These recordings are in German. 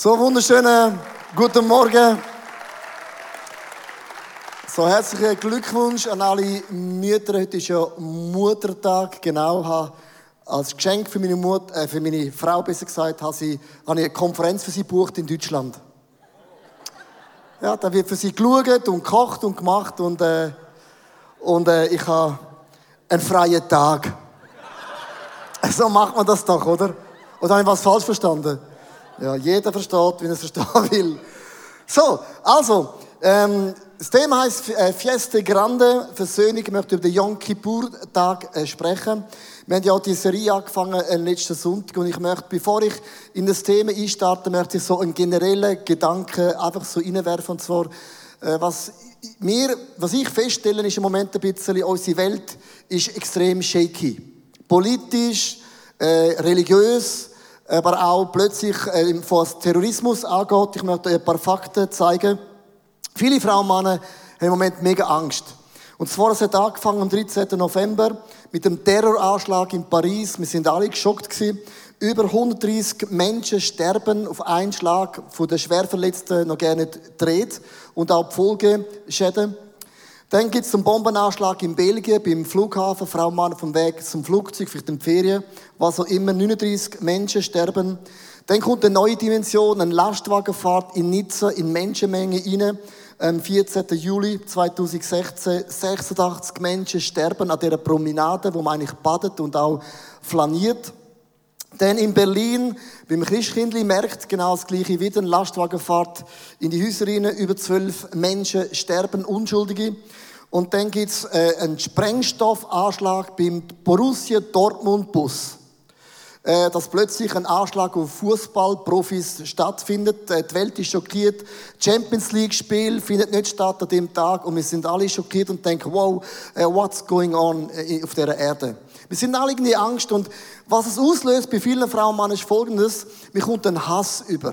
So, wunderschönen guten Morgen. So, herzlichen Glückwunsch an alle Mütter. Heute ist ja Muttertag, genau. Als Geschenk für meine, Mutter, äh, für meine Frau, besser gesagt, habe, habe ich eine Konferenz für sie gebucht in Deutschland. Ja, da wird für sie geschaut und gekocht und gemacht und, äh, und äh, ich habe einen freien Tag. So macht man das doch, oder? Oder habe ich was falsch verstanden? Ja, jeder versteht, wie er es verstehen will. So, also, ähm, das Thema heißt äh, Fieste Grande, Versöhnung. Ich möchte über den Yom Kippur-Tag äh, sprechen. Wir haben ja auch die Serie angefangen äh, letzten Sonntag und ich möchte, bevor ich in das Thema einstarte, möchte ich so einen generellen Gedanken einfach so reinwerfen. Und zwar, äh, was, mir, was ich feststelle, ist im Moment ein bisschen, unsere Welt ist extrem shaky. Politisch, äh, religiös, aber auch plötzlich, äh, was Terrorismus angeht. Ich möchte ein paar Fakten zeigen. Viele Frauen und Männer haben im Moment mega Angst. Und zwar, es hat angefangen am 13. November mit dem Terroranschlag in Paris. Wir sind alle geschockt gewesen. Über 130 Menschen sterben auf einen Schlag, von den Schwerverletzten noch gerne dreht und auch die Folgeschäden. Dann gibt es einen Bombenanschlag in Belgien beim Flughafen. Frau Mann vom Weg zum Flugzeug, vielleicht in Ferien, was auch immer 39 Menschen sterben. Dann kommt eine neue Dimension, eine Lastwagenfahrt in Nizza in Menschenmenge rein. Am 14. Juli 2016 86 Menschen sterben an dieser Promenade, wo man eigentlich badet und auch flaniert. Dann in Berlin, beim Christkindli, merkt genau das Gleiche wieder. Eine Lastwagenfahrt in die Häuser rein. Über zwölf Menschen sterben, Unschuldige. Und dann gibt's äh, einen Sprengstoffanschlag beim Borussia Dortmund Bus. Äh, dass plötzlich ein Anschlag auf Fußballprofis stattfindet. Äh, die Welt ist schockiert. Champions League Spiel findet nicht statt an dem Tag und wir sind alle schockiert und denken, wow, äh, what's going on äh, auf der Erde? Wir sind alle irgendwie Angst und was es auslöst bei vielen Frauen und Männern ist folgendes, mir kommt ein Hass über.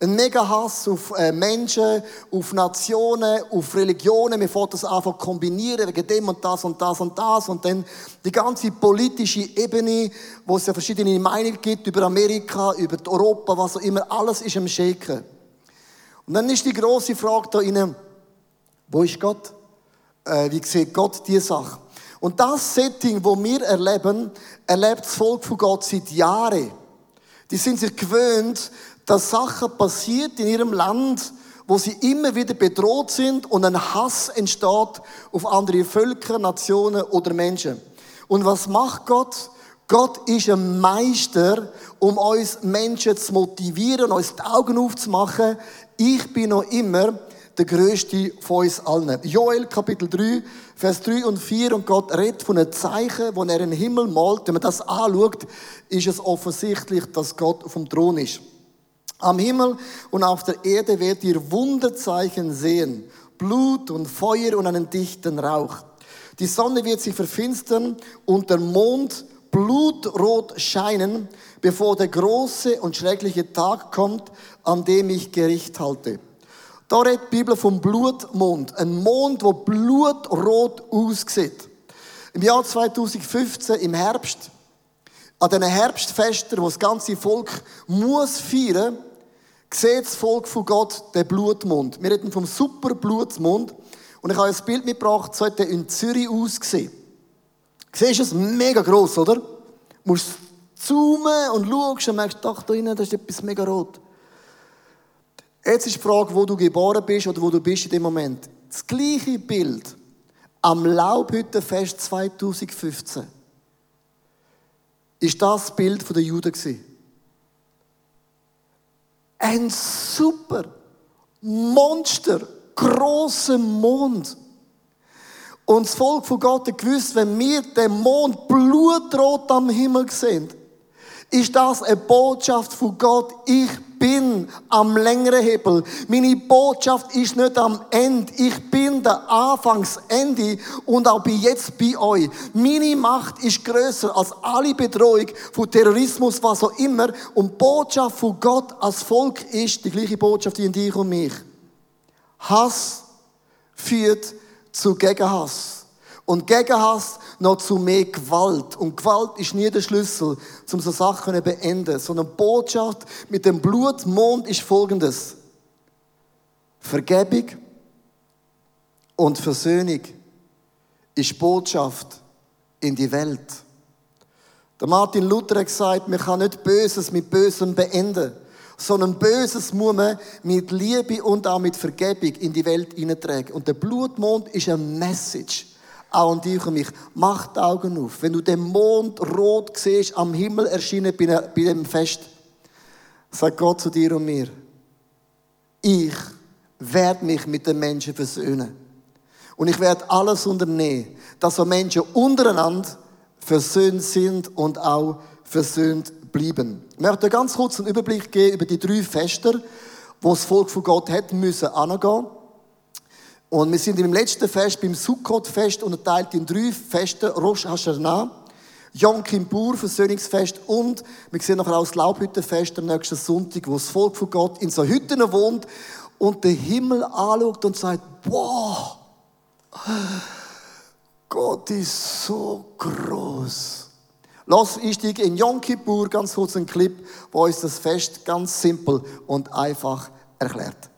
Ein mega Hass auf äh, Menschen, auf Nationen, auf Religionen. Wir fangen das einfach kombinieren wegen dem und das und das und das. Und dann die ganze politische Ebene, wo es ja verschiedene Meinungen gibt über Amerika, über Europa, was auch immer. Alles ist im Shaken. Und dann ist die große Frage da innen, wo ist Gott? Äh, wie sieht Gott diese Sache? Und das Setting, wo wir erleben, erlebt das Volk von Gott seit Jahren. Die sind sich gewöhnt, dass Sachen passiert in ihrem Land, wo sie immer wieder bedroht sind und ein Hass entsteht auf andere Völker, Nationen oder Menschen. Und was macht Gott? Gott ist ein Meister, um uns Menschen zu motivieren, uns die Augen aufzumachen. Ich bin noch immer der Größte von uns allen. Joel Kapitel 3, Vers 3 und 4 und Gott redet von einem Zeichen, wo er den Himmel malt. Wenn man das anschaut, ist es offensichtlich, dass Gott dem Thron ist. Am Himmel und auf der Erde werdet ihr Wunderzeichen sehen. Blut und Feuer und einen dichten Rauch. Die Sonne wird sich verfinstern und der Mond blutrot scheinen, bevor der große und schreckliche Tag kommt, an dem ich Gericht halte. Da redet die Bibel vom Blutmond. Ein Mond, wo blutrot aussieht. Im Jahr 2015, im Herbst, an den Herbstfesten, wo das ganze Volk muss feiern, sieht das Volk von Gott den Blutmond. Wir reden vom super Blutmond. Und ich habe ein Bild mitgebracht, so hat der in Zürich ausgesehen. Siehst du es? Mega gross, oder? Du musst zoomen und schaust und merkst, da innen, da ist etwas mega rot. Jetzt ist die Frage, wo du geboren bist oder wo du bist in dem Moment. Das gleiche Bild am Laubhüttenfest 2015 ist das Bild der Juden. Ein super Monster, großer Mond. Und das Volk von Gott hat gewusst, wenn wir den Mond blutrot am Himmel sehen, ist das eine Botschaft von Gott. Ich bin am längeren Hebel. Meine Botschaft ist nicht am Ende. Ich bin der Anfangsende und auch bin jetzt bei euch. Meine Macht ist größer als alle Bedrohung von Terrorismus, was auch immer. Und die Botschaft von Gott als Volk ist die gleiche Botschaft in dich und mich. Hass führt zu Gegenhass. Und Gegenhass noch zu mehr Gewalt. Und Gewalt ist nie der Schlüssel, um so Sachen zu beenden. Sondern die Botschaft mit dem Blutmond ist folgendes. Vergebung und Versöhnung ist Botschaft in die Welt. Der Martin Luther hat gesagt, man kann nicht Böses mit Bösem beenden, sondern Böses muss man mit Liebe und auch mit Vergebung in die Welt hineintragen. Und der Blutmond ist ein Message. Auch an dich und mich. Mach die Augen auf. Wenn du den Mond rot siehst, am Himmel erschienen bei dem Fest, sagt Gott zu dir und mir, ich werde mich mit den Menschen versöhnen. Und ich werde alles unternehmen, dass so Menschen untereinander versöhnt sind und auch versöhnt blieben. Ich möchte ganz kurz einen Überblick geben über die drei Fester, wo das Volk von Gott hätte müssen angehen. Und wir sind im letzten Fest, beim Sukkot-Fest, unterteilt in drei Feste, Rosh Hashanah, Yom Kippur, Versöhnungsfest und wir sehen noch auch das Laubhüttenfest am nächsten Sonntag, wo das Volk von Gott in so Hütten wohnt und den Himmel anschaut und sagt, boah, Gott ist so groß. Lass einsteigen in Yom Kippur, ganz kurz ein Clip, wo uns das Fest ganz simpel und einfach erklärt.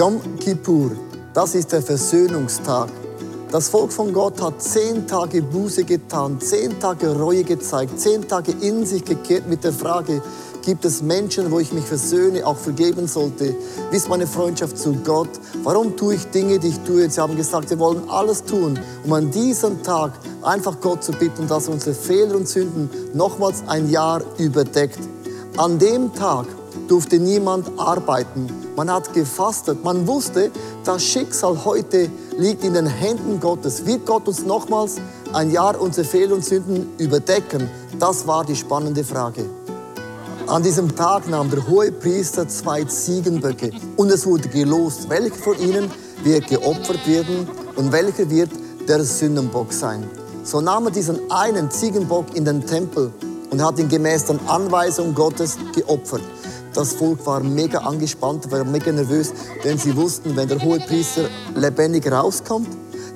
Yom Kippur, das ist der Versöhnungstag. Das Volk von Gott hat zehn Tage Buße getan, zehn Tage Reue gezeigt, zehn Tage in sich gekehrt mit der Frage, gibt es Menschen, wo ich mich versöhne, auch vergeben sollte? Wie ist meine Freundschaft zu Gott? Warum tue ich Dinge, die ich tue? Sie haben gesagt, wir wollen alles tun, um an diesem Tag einfach Gott zu bitten, dass er unsere Fehler und Sünden nochmals ein Jahr überdeckt. An dem Tag durfte niemand arbeiten man hat gefastet, man wusste, das Schicksal heute liegt in den Händen Gottes. Wird Gott uns nochmals ein Jahr unsere Fehler und Sünden überdecken? Das war die spannende Frage. An diesem Tag nahm der hohe Priester zwei Ziegenböcke und es wurde gelost, welcher von ihnen wird geopfert werden und welcher wird der Sündenbock sein. So nahm er diesen einen Ziegenbock in den Tempel und hat ihn gemäß der Anweisung Gottes geopfert. Das Volk war mega angespannt, war mega nervös, denn sie wussten, wenn der hohe Priester lebendig rauskommt,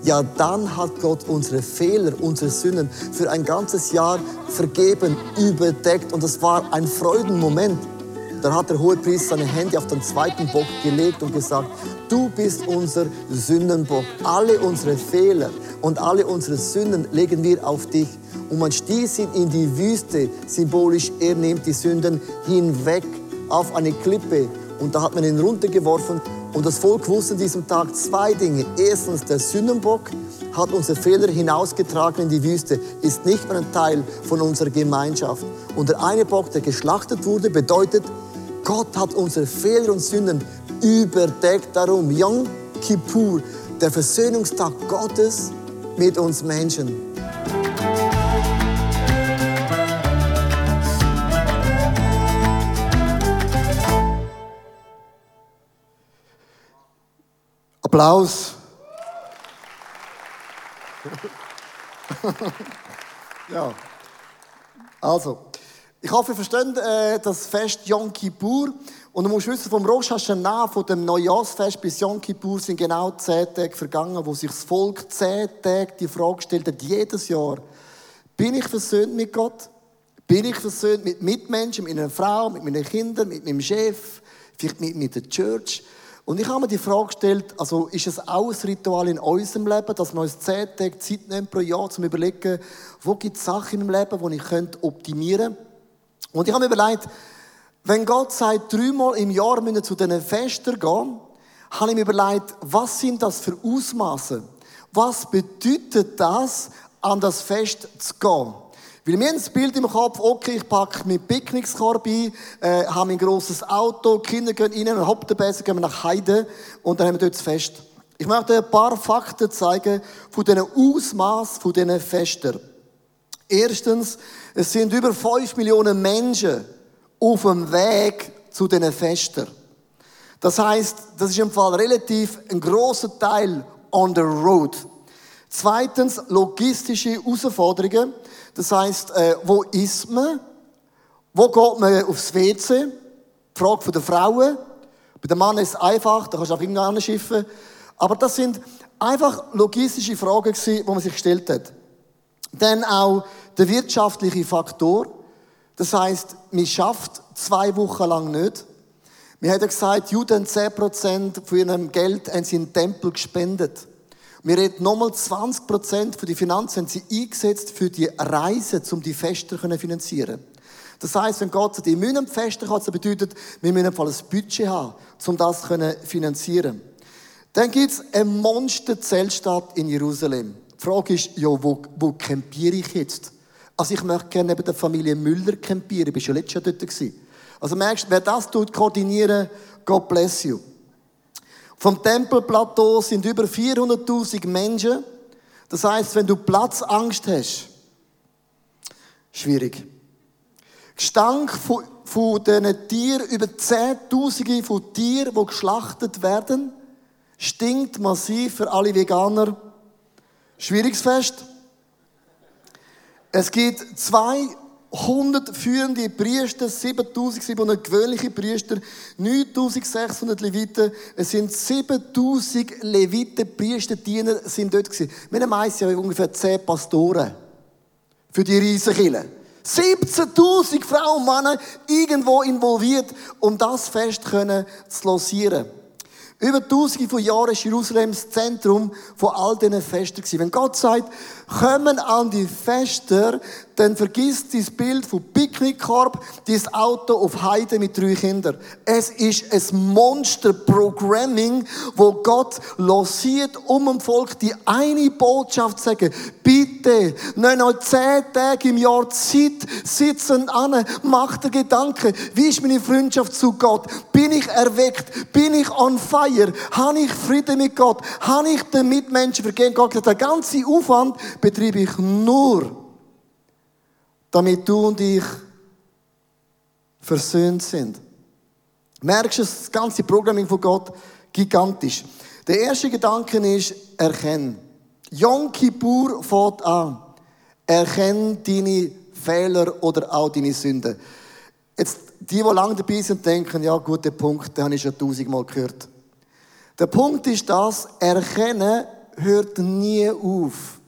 ja, dann hat Gott unsere Fehler, unsere Sünden für ein ganzes Jahr vergeben, überdeckt. Und das war ein Freudenmoment. Dann hat der hohe Priester seine Hände auf den zweiten Bock gelegt und gesagt, du bist unser Sündenbock. Alle unsere Fehler und alle unsere Sünden legen wir auf dich. Und man stieß ihn in die Wüste, symbolisch, er nimmt die Sünden hinweg auf eine Klippe und da hat man ihn runtergeworfen. Und das Volk wusste an diesem Tag zwei Dinge. Erstens, der Sündenbock hat unsere Fehler hinausgetragen in die Wüste, ist nicht mehr ein Teil von unserer Gemeinschaft. Und der eine Bock, der geschlachtet wurde, bedeutet, Gott hat unsere Fehler und Sünden überdeckt. Darum Yom Kippur, der Versöhnungstag Gottes mit uns Menschen. Applaus. ja. Also, ich hoffe, ihr versteht äh, das Fest Yom Kippur. Und du musst wissen, vom Rosh Hashanah, von dem Neujahrsfest bis Yom Kippur sind genau zehn Tage vergangen, wo sich das Volk zehn Tage die Frage stellt jedes Jahr, bin ich versöhnt mit Gott? Bin ich versöhnt mit Mitmenschen, mit einer Frau, mit meinen Kindern, mit meinem Chef, vielleicht mit, mit der Church? Und ich habe mir die Frage gestellt, also ist es auch ein Ritual in unserem Leben, dass wir uns zehn Tage Zeit nehmen pro Jahr, um zu überlegen, wo gibt es Sachen meinem Leben, die ich optimieren könnte. Und ich habe mir überlegt, wenn Gott sagt, dreimal im Jahr müssen wir zu diesen Festen gehen, habe ich mir überlegt, was sind das für Ausmaße? Was bedeutet das, an das Fest zu gehen? Weil haben das Bild im Kopf, okay, ich packe meinen Picknickskorb ein, äh, habe mein grosses Auto, die Kinder gehen rein, und hopp, der gehen wir nach Heide und dann haben wir dort das Fest. Ich möchte ein paar Fakten zeigen von diesen Ausmaß von diesen Festen. Erstens, es sind über 5 Millionen Menschen auf dem Weg zu diesen Festen. Das heißt, das ist im Fall relativ ein großer Teil on the road. Zweitens, logistische Herausforderungen. Das heißt, äh, wo ist man? Wo geht man aufs WC? Die Frage der Frauen. Bei dem Mann ist es einfach, da kannst du auch irgendwann schiffen. Aber das sind einfach logistische Fragen die man sich gestellt hat. Dann auch der wirtschaftliche Faktor. Das heißt, man schafft zwei Wochen lang nicht. Wir haben gesagt, Juden 10% von ihrem Geld haben sie in den Tempel gespendet. Wir reden nochmal 20% von den Finanzen haben sie eingesetzt für die Reise, um die Feste zu finanzieren. Das heißt, wenn Gott die müssen Feste hat, das bedeutet, wir müssen ein Budget haben, um das zu finanzieren. Dann gibt es eine Monster-Zeltstadt in Jerusalem. Die Frage ist, ja, wo, wo campiere ich jetzt? Also ich möchte gerne neben der Familie Müller campieren. Ich war ja letztes Jahr dort. Also merkst, wer das tut, koordinieren, God bless you. Vom Tempelplateau sind über 400.000 Menschen. Das heißt, wenn du Platzangst hast, schwierig. Gestank von, von diesen Tieren, über Zehntausende von Tieren, die geschlachtet werden, stinkt massiv für alle Veganer. Schwieriges Fest. Es gibt zwei 100 führende Priester, 7700 gewöhnliche Priester, 9600 Leviten. Es sind 7000 Leviten, Priester, Diener sind dort gewesen. Wir haben meist ja ungefähr 10 Pastoren für die Riesenkille. 17.000 Frauen und Männer irgendwo involviert, um das Fest zu losieren. Über tausende von Jahren ist Jerusalem das Zentrum von all diesen Festen gewesen. Wenn Gott sagt, kommen an die Feste, dann vergiss dieses Bild von Picknickkorb, dieses Auto auf Heide mit drei Kindern. Es ist ein Monster-Programming, wo Gott losiert, um dem Volk die eine Botschaft zu sagen. Bitte, nicht noch zehn Tage im Jahr Zeit, sitzen an, mach dir Gedanken, wie ist meine Freundschaft zu Gott? Bin ich erweckt? Bin ich on fire? Habe ich Frieden mit Gott? Habe ich den Mitmenschen vergeben? Gott der ganze Aufwand betreibe ich nur damit du und ich versöhnt sind. Merkst du, das ganze Programming von Gott gigantisch. Der erste Gedanke ist, erkennen. Yom Kippur fährt an. Erkenn deine Fehler oder auch deine Sünden. Jetzt, die, die lange dabei sind, denken, ja, guter Punkt, den habe ich schon tausendmal gehört. Der Punkt ist das, erkennen hört nie auf.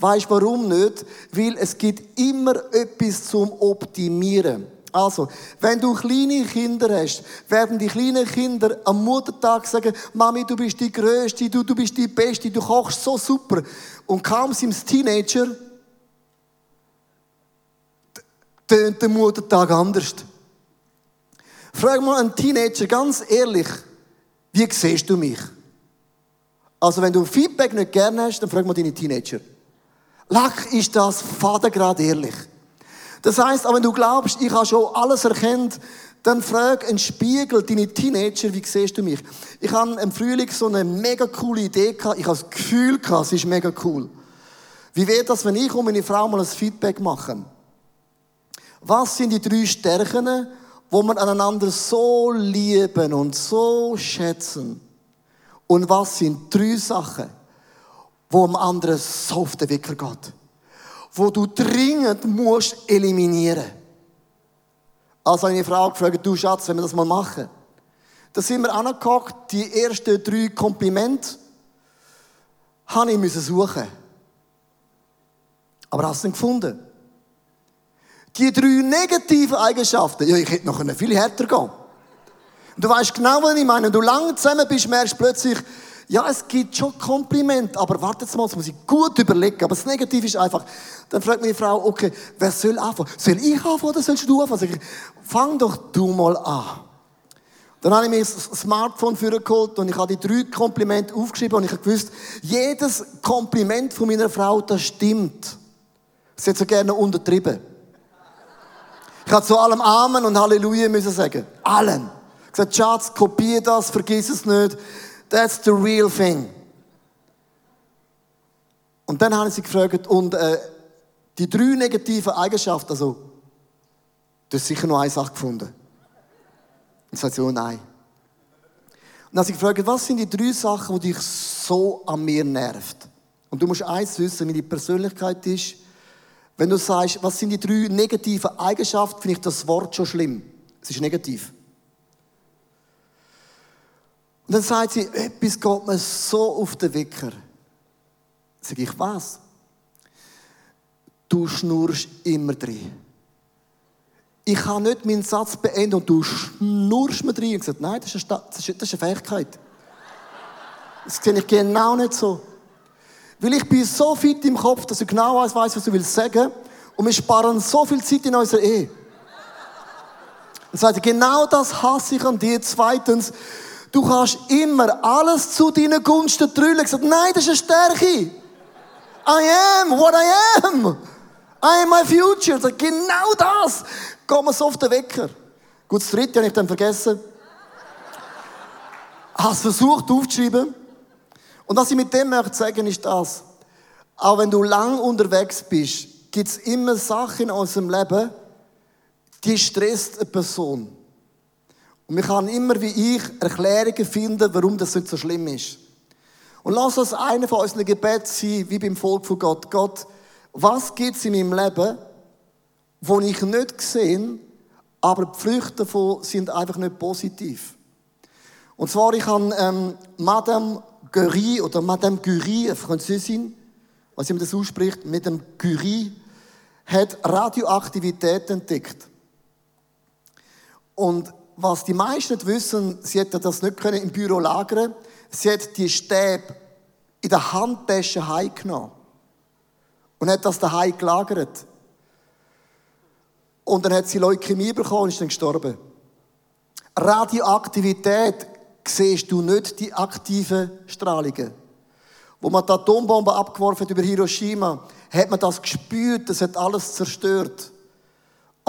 Weißt du warum nicht? Weil es gibt immer etwas zum Optimieren. Also, wenn du kleine Kinder hast, werden die kleinen Kinder am Muttertag sagen, Mami, du bist die Größte, du, du bist die Beste, du kochst so super. Und kaum sind sie Teenager, tönt der Muttertag anders. Frag mal einen Teenager ganz ehrlich, wie siehst du mich? Also, wenn du Feedback nicht gerne hast, dann frag mal deine Teenager. Lack ist das Vater gerade ehrlich. Das heißt, wenn du glaubst, ich habe schon alles erkannt, dann frag einen Spiegel, deine Teenager, wie siehst du mich? Ich habe im Frühling so eine mega coole Idee gehabt. Ich habe das Gefühl gehabt, es ist mega cool. Wie wäre das, wenn ich und meine Frau mal ein Feedback machen? Was sind die drei Stärken, wo man aneinander so lieben und so schätzen? Und was sind drei Sachen, wo am anderen so auf den Wickel geht. Wo du dringend musst eliminieren. Also eine Frau gefragt, du Schatz, wenn wir das mal machen. Da sind wir angeguckt, die ersten drei Komplimente habe ich suchen. Aber hast du ihn gefunden? Die drei negativen Eigenschaften, ja, ich hätte noch viel härter gehen. Du weißt genau, was ich meine. Wenn du lange zusammen bist, merkst du plötzlich, ja, es gibt schon Komplimente, aber wartet mal, das muss ich gut überlegen. Aber das Negative ist einfach, dann fragt meine Frau, okay, wer soll anfangen? Soll ich anfangen oder sollst du anfangen? Sag ich, fang doch du mal an. Dann habe ich mir das Smartphone geholt und ich habe die drei Komplimente aufgeschrieben und ich habe gewusst, jedes Kompliment von meiner Frau, das stimmt. Sie hat so gerne untertrieben. Ich habe zu allem Amen und Halleluja müssen sagen. Allen. Ich habe gesagt, Schatz, kopiere das, vergiss es nicht. That's the real thing. Und dann haben sie gefragt, und äh, die drei negativen Eigenschaften, also Du hast sicher nur eine Sache gefunden. Und sagt sie, oh nein. Und dann hat sie gefragt, was sind die drei Sachen, die dich so an mir nervt? Und du musst eins wissen, meine Persönlichkeit ist, wenn du sagst, was sind die drei negativen Eigenschaften, finde ich das Wort schon schlimm. Es ist negativ. Und dann sagt sie, etwas geht mir so auf den Wecker. Sag ich, was? Du schnurst immer drin. Ich kann nicht meinen Satz beenden und du schnurst mir drin. Und gesagt, nein, das ist, eine, das ist eine Fähigkeit. Das sehe ich genau nicht so. Weil ich bin so fit im Kopf, dass ich genau weiß, was du willst sagen. Und wir sparen so viel Zeit in unserer Ehe. Und sagt, genau das hasse ich an dir. Zweitens, du kannst immer alles zu deinen Gunsten trüllen. Ich sage, nein, das ist eine Stärke. I am what I am. I am my future. Sage, genau das. Mir so auf den Wecker. Gut, das dritte habe ich dann vergessen. Hast versucht aufzuschreiben. Und was ich mit dem möchte sagen, ist das. Auch wenn du lang unterwegs bist, gibt es immer Sachen in unserem Leben, die stresst eine Person. Und wir können immer wie ich Erklärungen finden, warum das nicht so schlimm ist. Und lass uns einer von unseren Gebeten sein, wie beim Volk von Gott. Gott, was gibt es in meinem Leben, wo ich nicht sehe, aber die Früchte davon sind einfach nicht positiv. Und zwar, ich habe ähm, Madame Curie oder Madame Curie, eine Französin, was man das ausspricht, mit dem Curie, hat Radioaktivität entdeckt. Und was die meisten nicht wissen, sie hätte das nicht können im Büro lagern. Sie hat die Stäbe in der Handtasche heimgenommen und hat das daheim gelagert. Und dann hat sie Leukämie bekommen und ist dann gestorben. Radioaktivität siehst du nicht die aktiven Strahlungen. Wo man die Atombombe abgeworfen hat über Hiroshima, hat man das gespürt, das hat alles zerstört.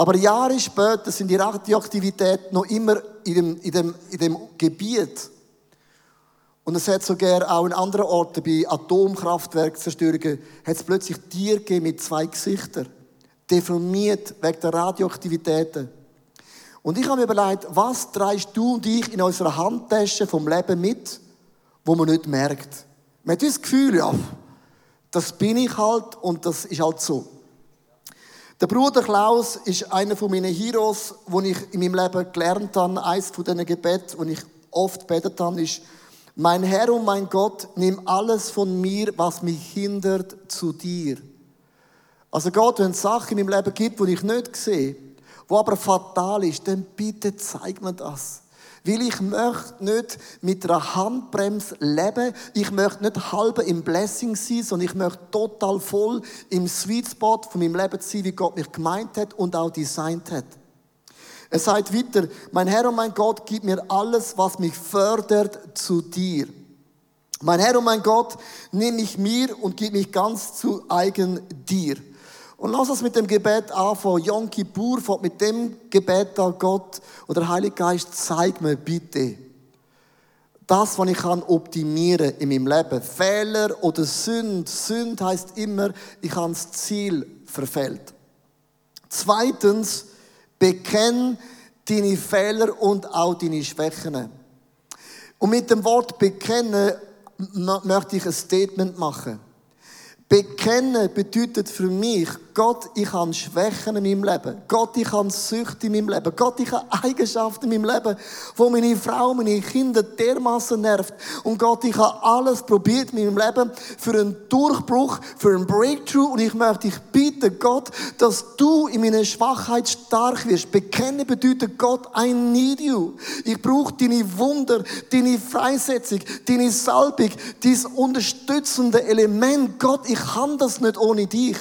Aber Jahre später sind die Radioaktivität noch immer in dem, in dem, in dem Gebiet. Und es hat sogar auch in anderen Orten, bei Atomkraftwerkzerstörungen, hat es plötzlich Tiere mit zwei Gesichtern. Deformiert wegen der Radioaktivitäten. Und ich habe mir überlegt, was trägst du und ich in unserer Handtasche vom Leben mit, wo man nicht merkt. Man hat das Gefühl, ja, das bin ich halt und das ist halt so. Der Bruder Klaus ist einer von meinen Heroes, wo ich in meinem Leben gelernt habe. Eines von diesen Gebeten, wo ich oft betet habe, ist, mein Herr und mein Gott, nimm alles von mir, was mich hindert, zu dir. Also Gott, wenn es Sachen in meinem Leben gibt, die ich nicht sehe, wo aber fatal ist, dann bitte zeig mir das. Weil ich möchte nicht mit einer Handbremse leben. Ich möchte nicht halb im Blessing sein, sondern ich möchte total voll im Sweet Spot von meinem Leben sein, wie Gott mich gemeint hat und auch designt hat. Er sagt weiter, mein Herr und mein Gott, gib mir alles, was mich fördert, zu dir. Mein Herr und mein Gott, nimm mich mir und gib mich ganz zu eigen dir. Und lass uns mit dem Gebet anfangen. Yom Kippur fängt mit dem Gebet an Gott oder Heilige Geist, zeig mir bitte das, was ich kann optimieren in meinem Leben. Fehler oder Sünd. Sünd heißt immer, ich habe das Ziel verfehlt. Zweitens, bekenn deine Fehler und auch deine Schwächen. Und mit dem Wort bekennen möchte ich ein Statement machen. Bekennen bedeutet für mich, Gott, ich habe Schwächen in meinem Leben. Gott, ich habe Süchte in meinem Leben. Gott, ich habe Eigenschaften in meinem Leben, wo meine Frau, meine Kinder dermaßen nervt. Und Gott, ich habe alles probiert in meinem Leben für einen Durchbruch, für einen Breakthrough. Und ich möchte dich bitten, Gott, dass du in meiner Schwachheit stark wirst. Bekennen bedeutet, Gott, I need you. Ich brauche deine Wunder, deine Freisetzung, deine Salbung, dieses unterstützende Element. Gott, ich kann das nicht ohne dich.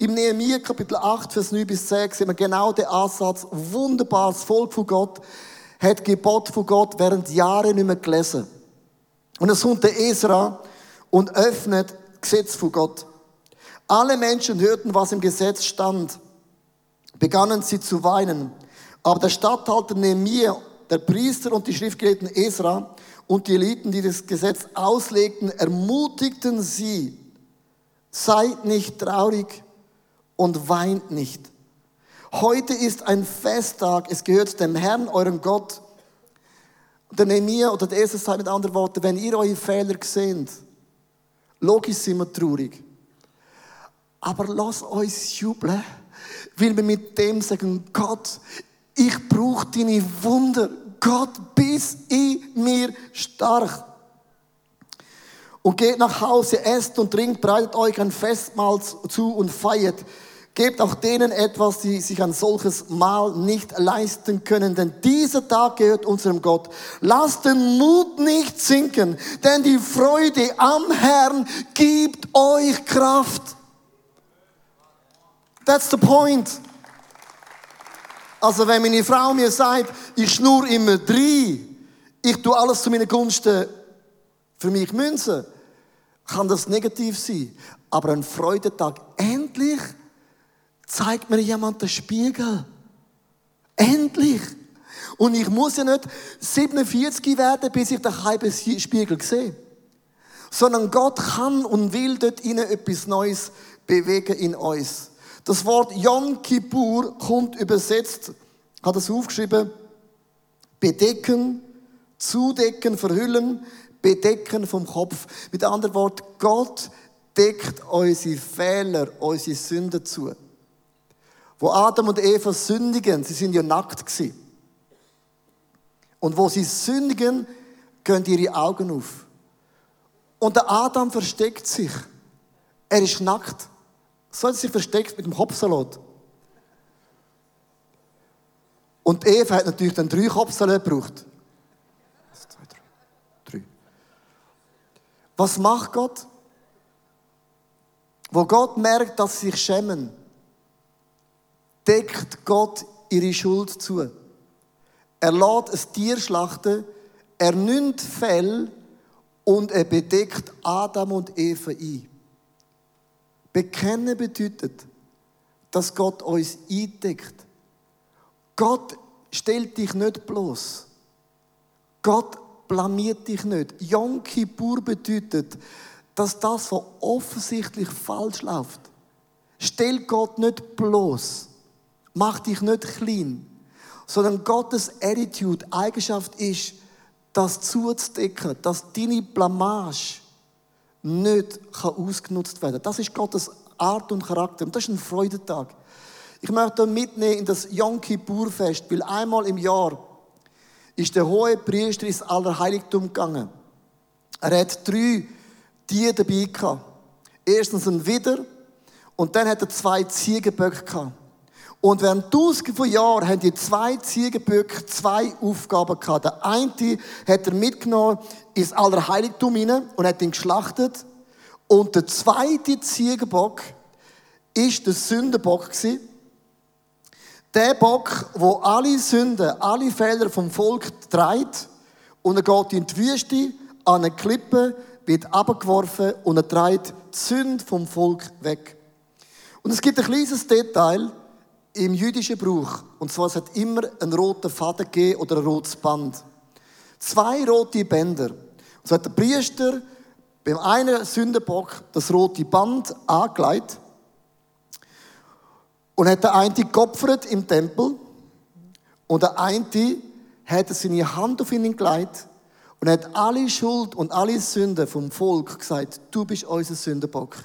Im Nehemiah Kapitel 8, Vers 9 bis 10 sehen wir genau den Ansatz. Wunderbar, das Volk von Gott hat Gebot von Gott während Jahren nicht mehr gelesen. Und es kommt der Esra und öffnet Gesetz von Gott. Alle Menschen hörten, was im Gesetz stand, begannen sie zu weinen. Aber der Statthalter Nehemiah, der Priester und die Schriftgelehrten Esra und die Eliten, die das Gesetz auslegten, ermutigten sie, seid nicht traurig, und weint nicht. Heute ist ein Festtag, es gehört dem Herrn, euren Gott. Der Nehemiah oder der erste sagt mit anderen Worten, wenn ihr eure Fehler seht, logisch sind wir traurig. Aber lasst uns jubeln, weil wir mit dem sagen, Gott, ich brauche deine Wunder. Gott, bist in mir stark. Und geht nach Hause, esst und trinkt, bereitet euch ein Festmahl zu und feiert. Gebt auch denen etwas, die sich ein solches Mahl nicht leisten können, denn dieser Tag gehört unserem Gott. Lasst den Mut nicht sinken, denn die Freude am Herrn gibt euch Kraft. That's the point. Also wenn meine Frau mir sagt, ich schnur immer drei, ich tue alles zu meinen Gunsten für mich münzen, kann das negativ sein. Aber ein Freudetag, endlich zeigt mir jemand den Spiegel. Endlich. Und ich muss ja nicht 47 werden, bis ich den halben Spiegel sehe. Sondern Gott kann und will dort ihnen etwas Neues bewegen in uns. Das Wort Yom Kippur kommt übersetzt, hat es aufgeschrieben, bedecken, zudecken, verhüllen, bedecken vom Kopf. Mit anderen Worten, Gott deckt unsere Fehler, unsere Sünden zu. Wo Adam und Eva sündigen, sie sind ja nackt gewesen. Und wo sie sündigen, gehen ihre Augen auf. Und der Adam versteckt sich. Er ist nackt. So hat sie sich versteckt mit dem Kopfsalat. Und Eva hat natürlich dann drei Kopfsalat gebraucht. Was macht Gott? Wo Gott merkt, dass sie sich schämen, deckt Gott ihre Schuld zu. Er lädt ein Tier schlachten, er nimmt Fell und er bedeckt Adam und Eva ein. Bekennen bedeutet, dass Gott uns eindeckt. Gott stellt dich nicht bloß. Gott blamiert dich nicht. Yom Kippur bedeutet, dass das, was offensichtlich falsch läuft, stellt Gott nicht bloß. Mach dich nicht klein. Sondern Gottes Attitude, Eigenschaft ist, das zuzudecken, dass deine Blamage nicht ausgenutzt werden kann. Das ist Gottes Art und Charakter. Und das ist ein Freudentag. Ich möchte mitnehmen in das Yom Kippur-Fest, weil einmal im Jahr ist der hohe Priester ins Allerheiligtum gegangen. Er hat drei Tiere dabei gehabt. Erstens ein Widder und dann hat er zwei Ziegenböcke gehabt. Und während tausenden von Jahren haben die zwei Ziegenböcke zwei Aufgaben gehabt. Der eine hat er mitgenommen ins Allerheiligtum hinein und hat ihn geschlachtet. Und der zweite Ziegenbock ist der Sündenbock gewesen. Der Bock, wo alle Sünden, alle Fehler vom Volk trägt und er geht in die Wüste an eine Klippe, wird abgeworfen und er trägt die Sünde vom Volk weg. Und es gibt ein kleines Detail, im jüdischen Brauch, und zwar es hat immer einen roten Faden gegeben oder ein rotes Band. Zwei rote Bänder. Und so hat der Priester beim einen Sündenbock das rote Band angelegt und hat der eine geopfert im Tempel und der eine hat seine Hand auf ihn gelegt und hat alle Schuld und alle Sünden vom Volk gesagt, du bist unser Sündenbock.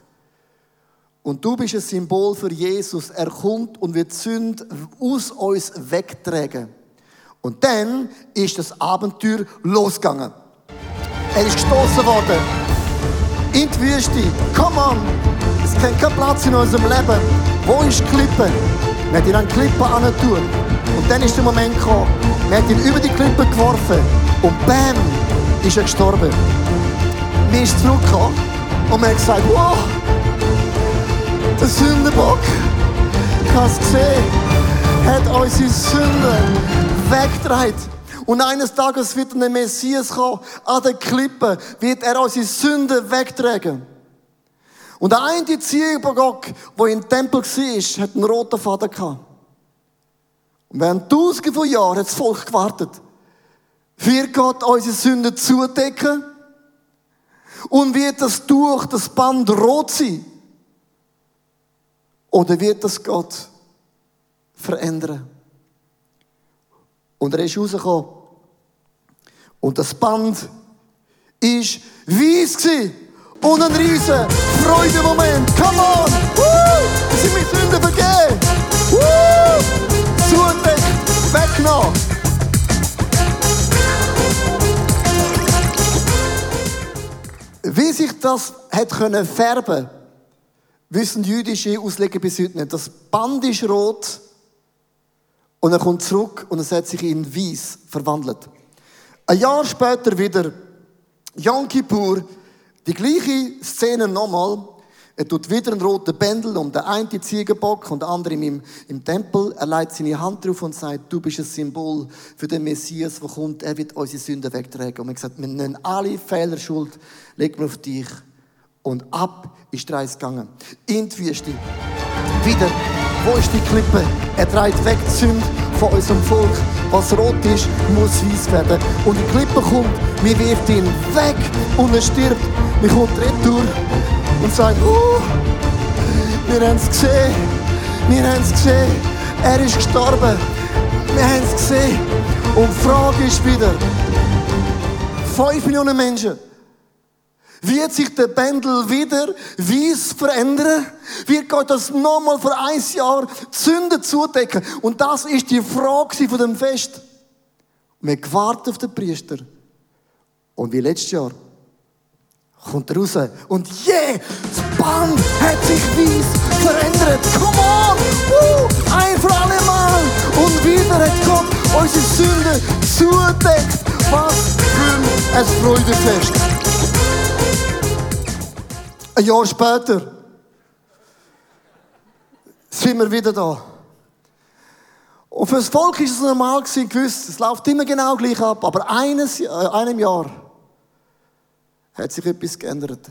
Und du bist ein Symbol für Jesus. Er kommt und wird Sünd aus uns wegtragen. Und dann ist das Abenteuer losgegangen. Er ist gestoßen worden. In die Wüste. Come on! Es kennt keinen Platz in unserem Leben. Wo ist die Klippe? Wir haben ihn an die Klippe tun. Und dann ist der Moment gekommen. Wir haben ihn über die Klippe geworfen. Und bam! Ist er gestorben. Wir sind zurückgekommen. Und wir haben gesagt, wow! Der habe es gesehen, hat unsere Sünden weggetragen. Und eines Tages wird der Messias kommen, an der Klippe wird er unsere Sünden wegtragen. Und der eine Ziegenbock, der im Tempel war, hat einen roten Faden gehabt. Und während tausende von Jahren hat das Volk gewartet. Wird Gott unsere Sünden zudecken? Und wird das durch das Band rot sein? Oder wird das Gott verändern. Und er ist rausgekommen. Und das Band ist weiss. Und ein riesen Freudemoment. Come on! Woo! sind mit Sünden vergeben. Woo! Zudeckt, weggenommen. Wie sich das hat können färben, wissen jüdische Ausleger bis heute nicht. Das Band ist rot und er kommt zurück und es hat sich in weiß verwandelt. Ein Jahr später wieder, Yom Kippur, die gleiche Szene nochmal. Er tut wieder einen roten Bändel um den einen Ziegenbock und den anderen im, im Tempel. Er legt seine Hand drauf und sagt, du bist ein Symbol für den Messias, der kommt. Er wird unsere Sünden wegtragen. Und er gesagt, wir nehmen alle Fehler Schuld, legen wir auf dich. Und ab ist der Reis gegangen. In die Wüste. Wieder. Wo ist die Klippe? Er trägt weg die Sünde von unserem Volk. Was rot ist, muss weiß werden. Und die Klippe kommt, wir wirft ihn weg und er stirbt. Wir kommt retour und sagt, uh, wir haben es gesehen. Wir haben es gesehen. Er ist gestorben. Wir haben es gesehen. Und die Frage ist wieder, 5 Millionen Menschen wird sich der Pendel wieder weiss verändern? Wird Gott das nochmal für ein Jahr Sünden zudecken? Und das ist die Frage von dem Fest. Wir gewartet auf den Priester. Und wie letztes Jahr kommt er raus. Und yeah, das Band hat sich weiss verändert. Come on! Uh, ein für alle Mal. Und wieder hat Gott unsere Sünde zudeckt. Was für ein Freudefest. Ein Jahr später sind wir wieder da. Und für das Volk ist es normal gewesen, gewiss, es läuft immer genau gleich ab, aber eines, äh, einem Jahr hat sich etwas geändert.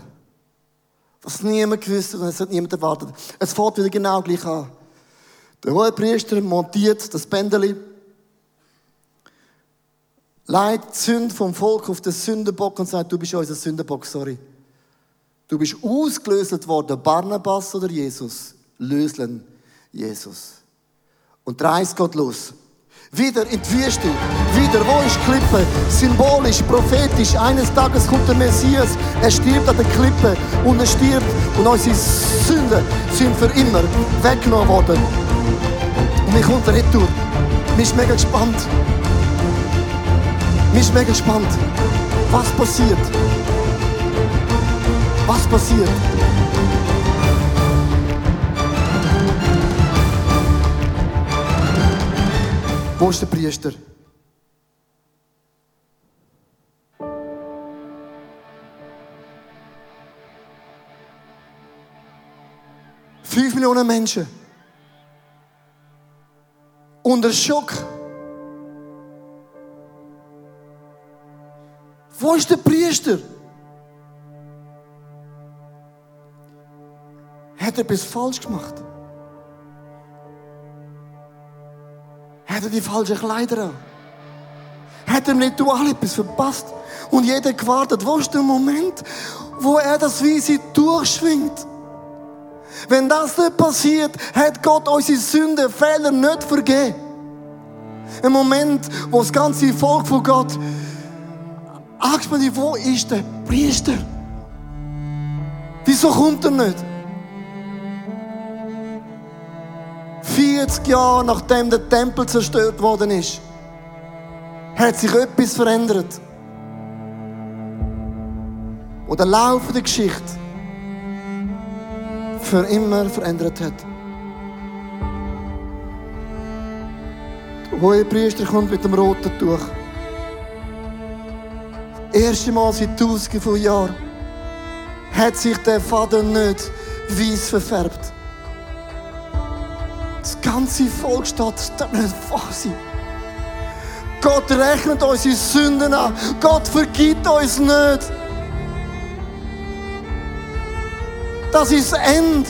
Was niemand gewusst und es hat niemand erwartet. Es fährt wieder genau gleich an. Der hohe Priester montiert das Bändeli, leitet die Sünde vom Volk auf den Sündenbock und sagt, du bist unser Sündenbock, sorry. Du bist ausgelöst worden, Barnabas oder Jesus. Löseln Jesus. Und Reis geht los. Wieder in die Wüste. Wieder, wo ist die Klippe? Symbolisch, prophetisch. Eines Tages kommt der Messias. Er stirbt an der Klippe. Und er stirbt. Und unsere Sünden sind für immer weggenommen worden. Und ich kommt der Retour. Mich ist mega gespannt. Mich ist mega gespannt. Was passiert? Was passiert? Wo ist der Priester? Fünf Millionen Menschen. Unter Schock. Wo ist der Priester? Hat etwas falsch gemacht? Hat er die falschen Kleider an? Hat er im Ritual etwas verpasst? Und jeder gewartet, wo ist der Moment, wo er das Weise durchschwingt? Wenn das nicht passiert, hat Gott unsere Sünden, Fehler nicht vergeben. Ein Moment, wo das ganze Volk von Gott angespannt ist, wo ist der Priester? Wieso kommt er nicht? 40 Jahre nachdem der Tempel zerstört worden ist, hat sich etwas verändert. Und der Lauf der Geschichte für immer verändert hat. Der hohe Priester kommt mit dem roten Tuch. Das erste Mal seit tausenden von Jahren hat sich der Vater nicht weiß verfärbt. Ganze Volk steht, das darf nicht wahr sein. Gott rechnet unsere Sünden an. Gott vergibt uns nicht. Das ist das Ende.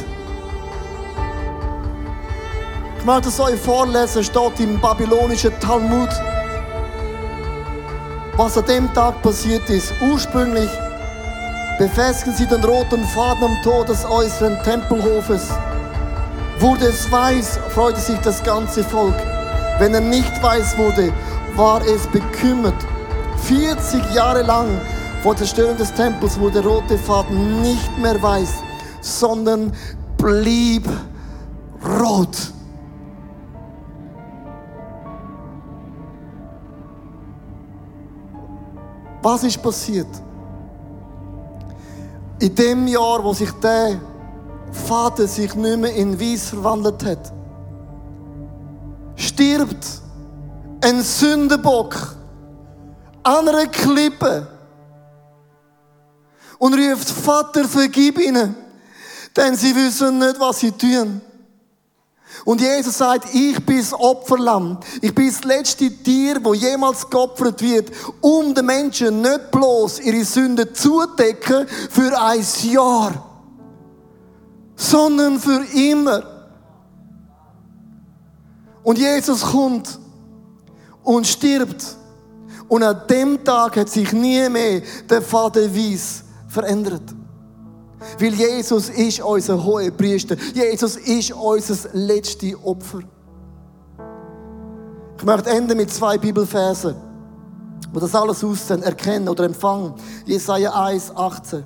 Ich möchte es euch vorlesen, steht im babylonischen Talmud. Was an dem Tag passiert ist. Ursprünglich befestigen sie den roten Faden am Tor des äußeren Tempelhofes Wurde es weiß, freute sich das ganze Volk. Wenn er nicht weiß wurde, war es bekümmert. 40 Jahre lang vor der Zerstörung des Tempels wurde der rote Faden nicht mehr weiß, sondern blieb rot. Was ist passiert? In dem Jahr, wo sich der Vater sich nicht mehr in Weiß verwandelt hat, stirbt ein Sündenbock an einer Klippe und ruft, Vater, vergib ihnen, denn sie wissen nicht, was sie tun. Und Jesus sagt, ich bin das Opferlamm. Ich bin das letzte Tier, wo jemals geopfert wird, um den Menschen nicht bloß ihre Sünden zu decken für ein Jahr, sondern für immer. Und Jesus kommt und stirbt. Und an dem Tag hat sich nie mehr der Vater Weiss verändert. Weil Jesus ist unser hoher Priester. Jesus ist unser letztes Opfer. Ich möchte enden mit zwei Bibelversen, wo das alles aussehen, erkennen oder empfangen. Jesaja 1, 18.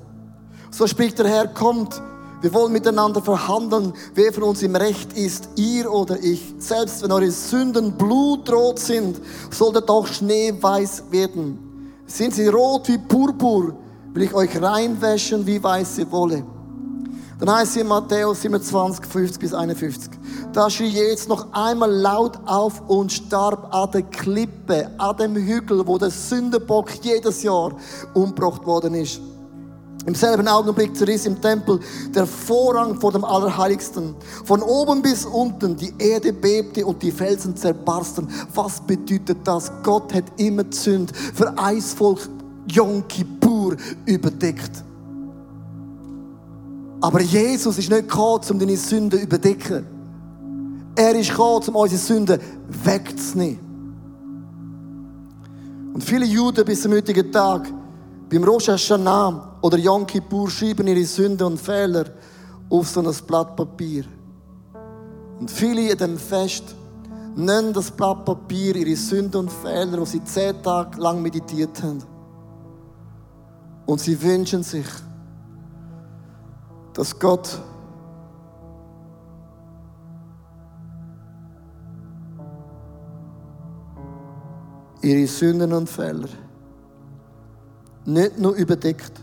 So spricht der Herr, kommt, wir wollen miteinander verhandeln, wer von uns im Recht ist, ihr oder ich. Selbst wenn eure Sünden blutrot sind, sollte doch schneeweiß werden. Sind sie rot wie Purpur, will ich euch reinwäschen wie weiße Wolle. Dann heißt es in Matthäus 27, 50 bis 51. Da schrie jetzt noch einmal laut auf und starb an der Klippe, an dem Hügel, wo der Sündenbock jedes Jahr umgebracht worden ist. Im selben Augenblick zerriss im Tempel der Vorhang vor dem Allerheiligsten. Von oben bis unten die Erde bebte und die Felsen zerbarsten. Was bedeutet das? Gott hat immer die Sünde für Eisvolk Yom Kippur überdeckt. Aber Jesus ist nicht gekommen, um deine Sünden zu überdecken. Er ist gekommen, um unsere Sünden wegzunehmen. Und viele Juden bis zum heutigen Tag, beim Rosh Hashanah oder Yom Kippur, schreiben ihre Sünden und Fehler auf so ein Blatt Papier. Und viele in dem Fest nennen das Blatt Papier ihre Sünden und Fehler, die sie zehn Tage lang meditiert haben. Und sie wünschen sich, dass Gott ihre Sünden und Fehler nicht nur überdeckt,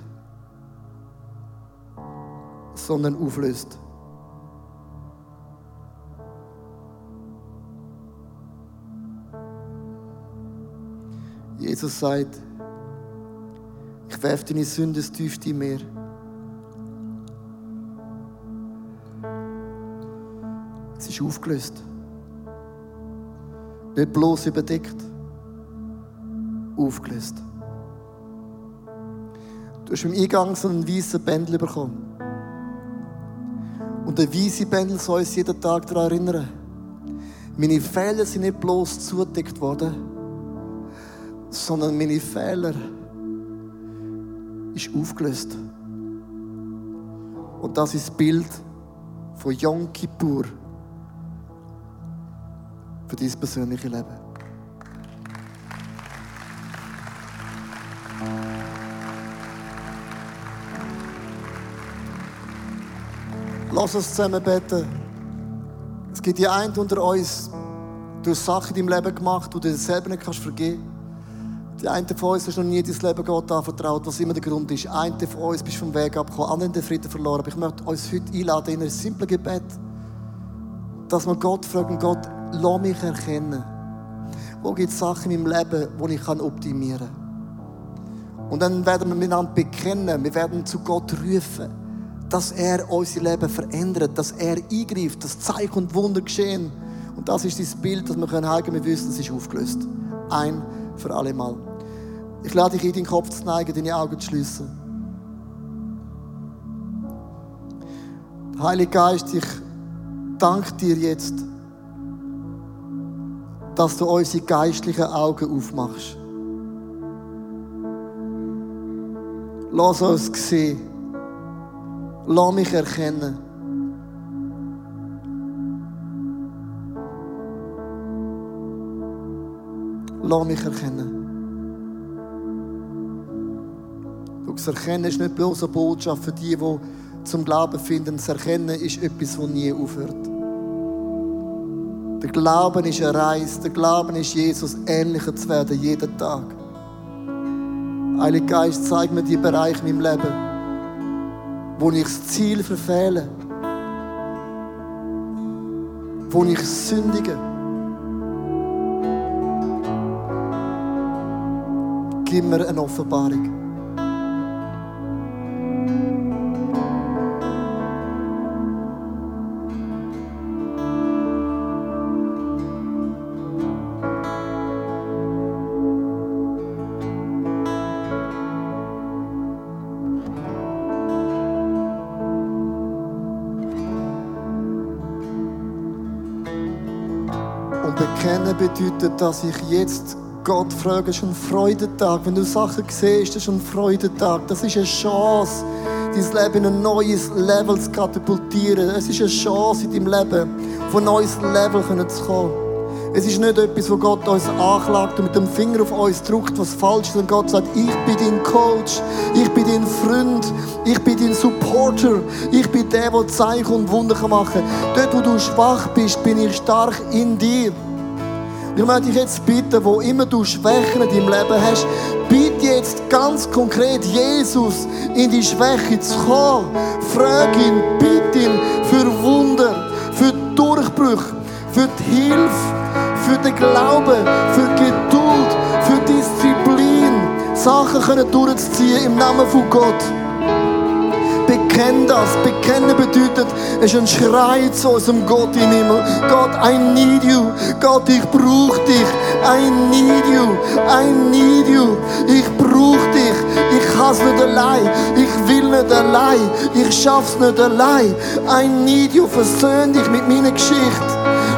sondern auflöst. Jesus sagt, ich werfe deine Sünde ins tiefste Meer. Es ist aufgelöst. Nicht bloß überdeckt, aufgelöst. Du hast im Eingang so einen weißen Bändel bekommen. Und der weiße Bändel soll uns jeden Tag daran erinnern. Meine Fehler sind nicht bloß zugedeckt worden, sondern meine Fehler ist aufgelöst. Und das ist das Bild von Yom Kippur für dein persönliche Leben. Lass uns zusammen beten. Es gibt die einen unter uns, du hast Sachen in deinem Leben gemacht, die du dir selber nicht kannst vergeben Die einen von uns hast noch nie dein Leben Gott anvertraut, was immer der Grund ist. Einer von uns bist vom Weg abgekommen, anderen den Frieden verloren. Aber ich möchte uns heute einladen in ein simples Gebet, dass wir Gott fragen, Gott, lass mich erkennen. Wo gibt es Sachen in meinem Leben, die ich optimieren kann? Und dann werden wir miteinander bekennen, wir werden zu Gott rufen dass er unser Leben verändert, dass er eingreift, dass Zeichen und Wunder geschehen. Und das ist das Bild, das wir können heimgehen, wir wissen, es ist aufgelöst. Ein für alle Mal. Ich lade dich in deinen Kopf zu neigen, deine Augen zu schließen. Heilige Geist, ich danke dir jetzt, dass du unsere geistlichen Augen aufmachst. Lass uns sehen, Lass mich erkennen. Lass mich erkennen. Das Erkennen ist nicht bloß eine Botschaft für die, die zum Glauben finden. Das Erkennen ist etwas, das nie aufhört. Der Glauben ist eine Reise. Der Glauben ist, Jesus ähnlicher zu werden, jeden Tag. Heiliger Geist, zeig mir die Bereiche in meinem Leben, wo ich das Ziel verfehle, wo ich sündige. Gib mir eine Offenbarung. Bedeutet, dass ich jetzt Gott frage, es ist ein Freudentag. Wenn du Sachen siehst, ist ein Freudentag. Das ist eine Chance, dein Leben in ein neues Level zu katapultieren. Es ist eine Chance in deinem Leben, auf ein neues Level zu kommen. Es ist nicht etwas, wo Gott uns anklagt und mit dem Finger auf uns drückt, was falsch ist, sondern Gott sagt, ich bin dein Coach, ich bin dein Freund, ich bin dein Supporter, ich bin der, der Zeichen und Wunder machen kann. Dort, wo du schwach bist, bin ich stark in dir. Ich möchte dich jetzt bitten, wo immer du Schwächen in deinem Leben hast, bitte jetzt ganz konkret Jesus in die Schwäche zu kommen. Frag ihn, bitte ihn für Wunder, für Durchbrüche, für die Hilfe, für den Glauben, für Geduld, für Disziplin. Sachen können durchziehen im Namen von Gott. Bekenn das. Bekennen bedeutet, es ist ein Schrei zu unserem Gott im Himmel. Gott, I need you. Gott, ich brauche dich. I need you. I need you. Ich brauche dich. Ich kann nicht allein. Ich will nicht allein. Ich schaff's nicht allein. I need you. Versöhn dich mit meiner Geschichte.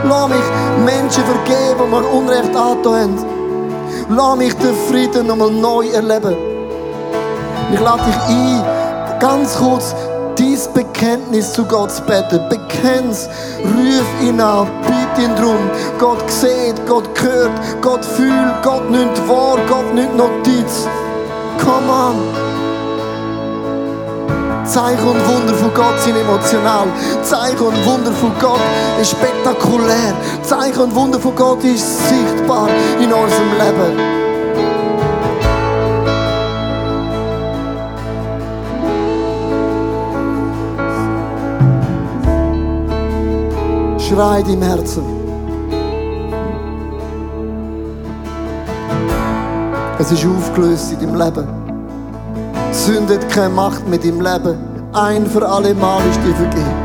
Lass mich Menschen vergeben, die mir Unrecht angetan haben. Lass mich den Frieden nochmal neu erleben. Ich lade dich ein, ganz kurz dies Bekenntnis zu Gott zu beten. Bekenn's, ruf ihn an, bitte ihn drum. Gott sieht, Gott hört, Gott fühlt, Gott nimmt wahr, Gott nimmt Notiz. Come on. Zeichen und Wunder von Gott sind emotional. Zeichen und Wunder von Gott ist spektakulär. Zeichen und Wunder von Gott ist sichtbar in unserem Leben. Schrei im Herzen. Es ist aufgelöst in deinem Leben. Sünde hat keine Macht mit deinem Leben. Ein für alle Mal ist dir vergeben.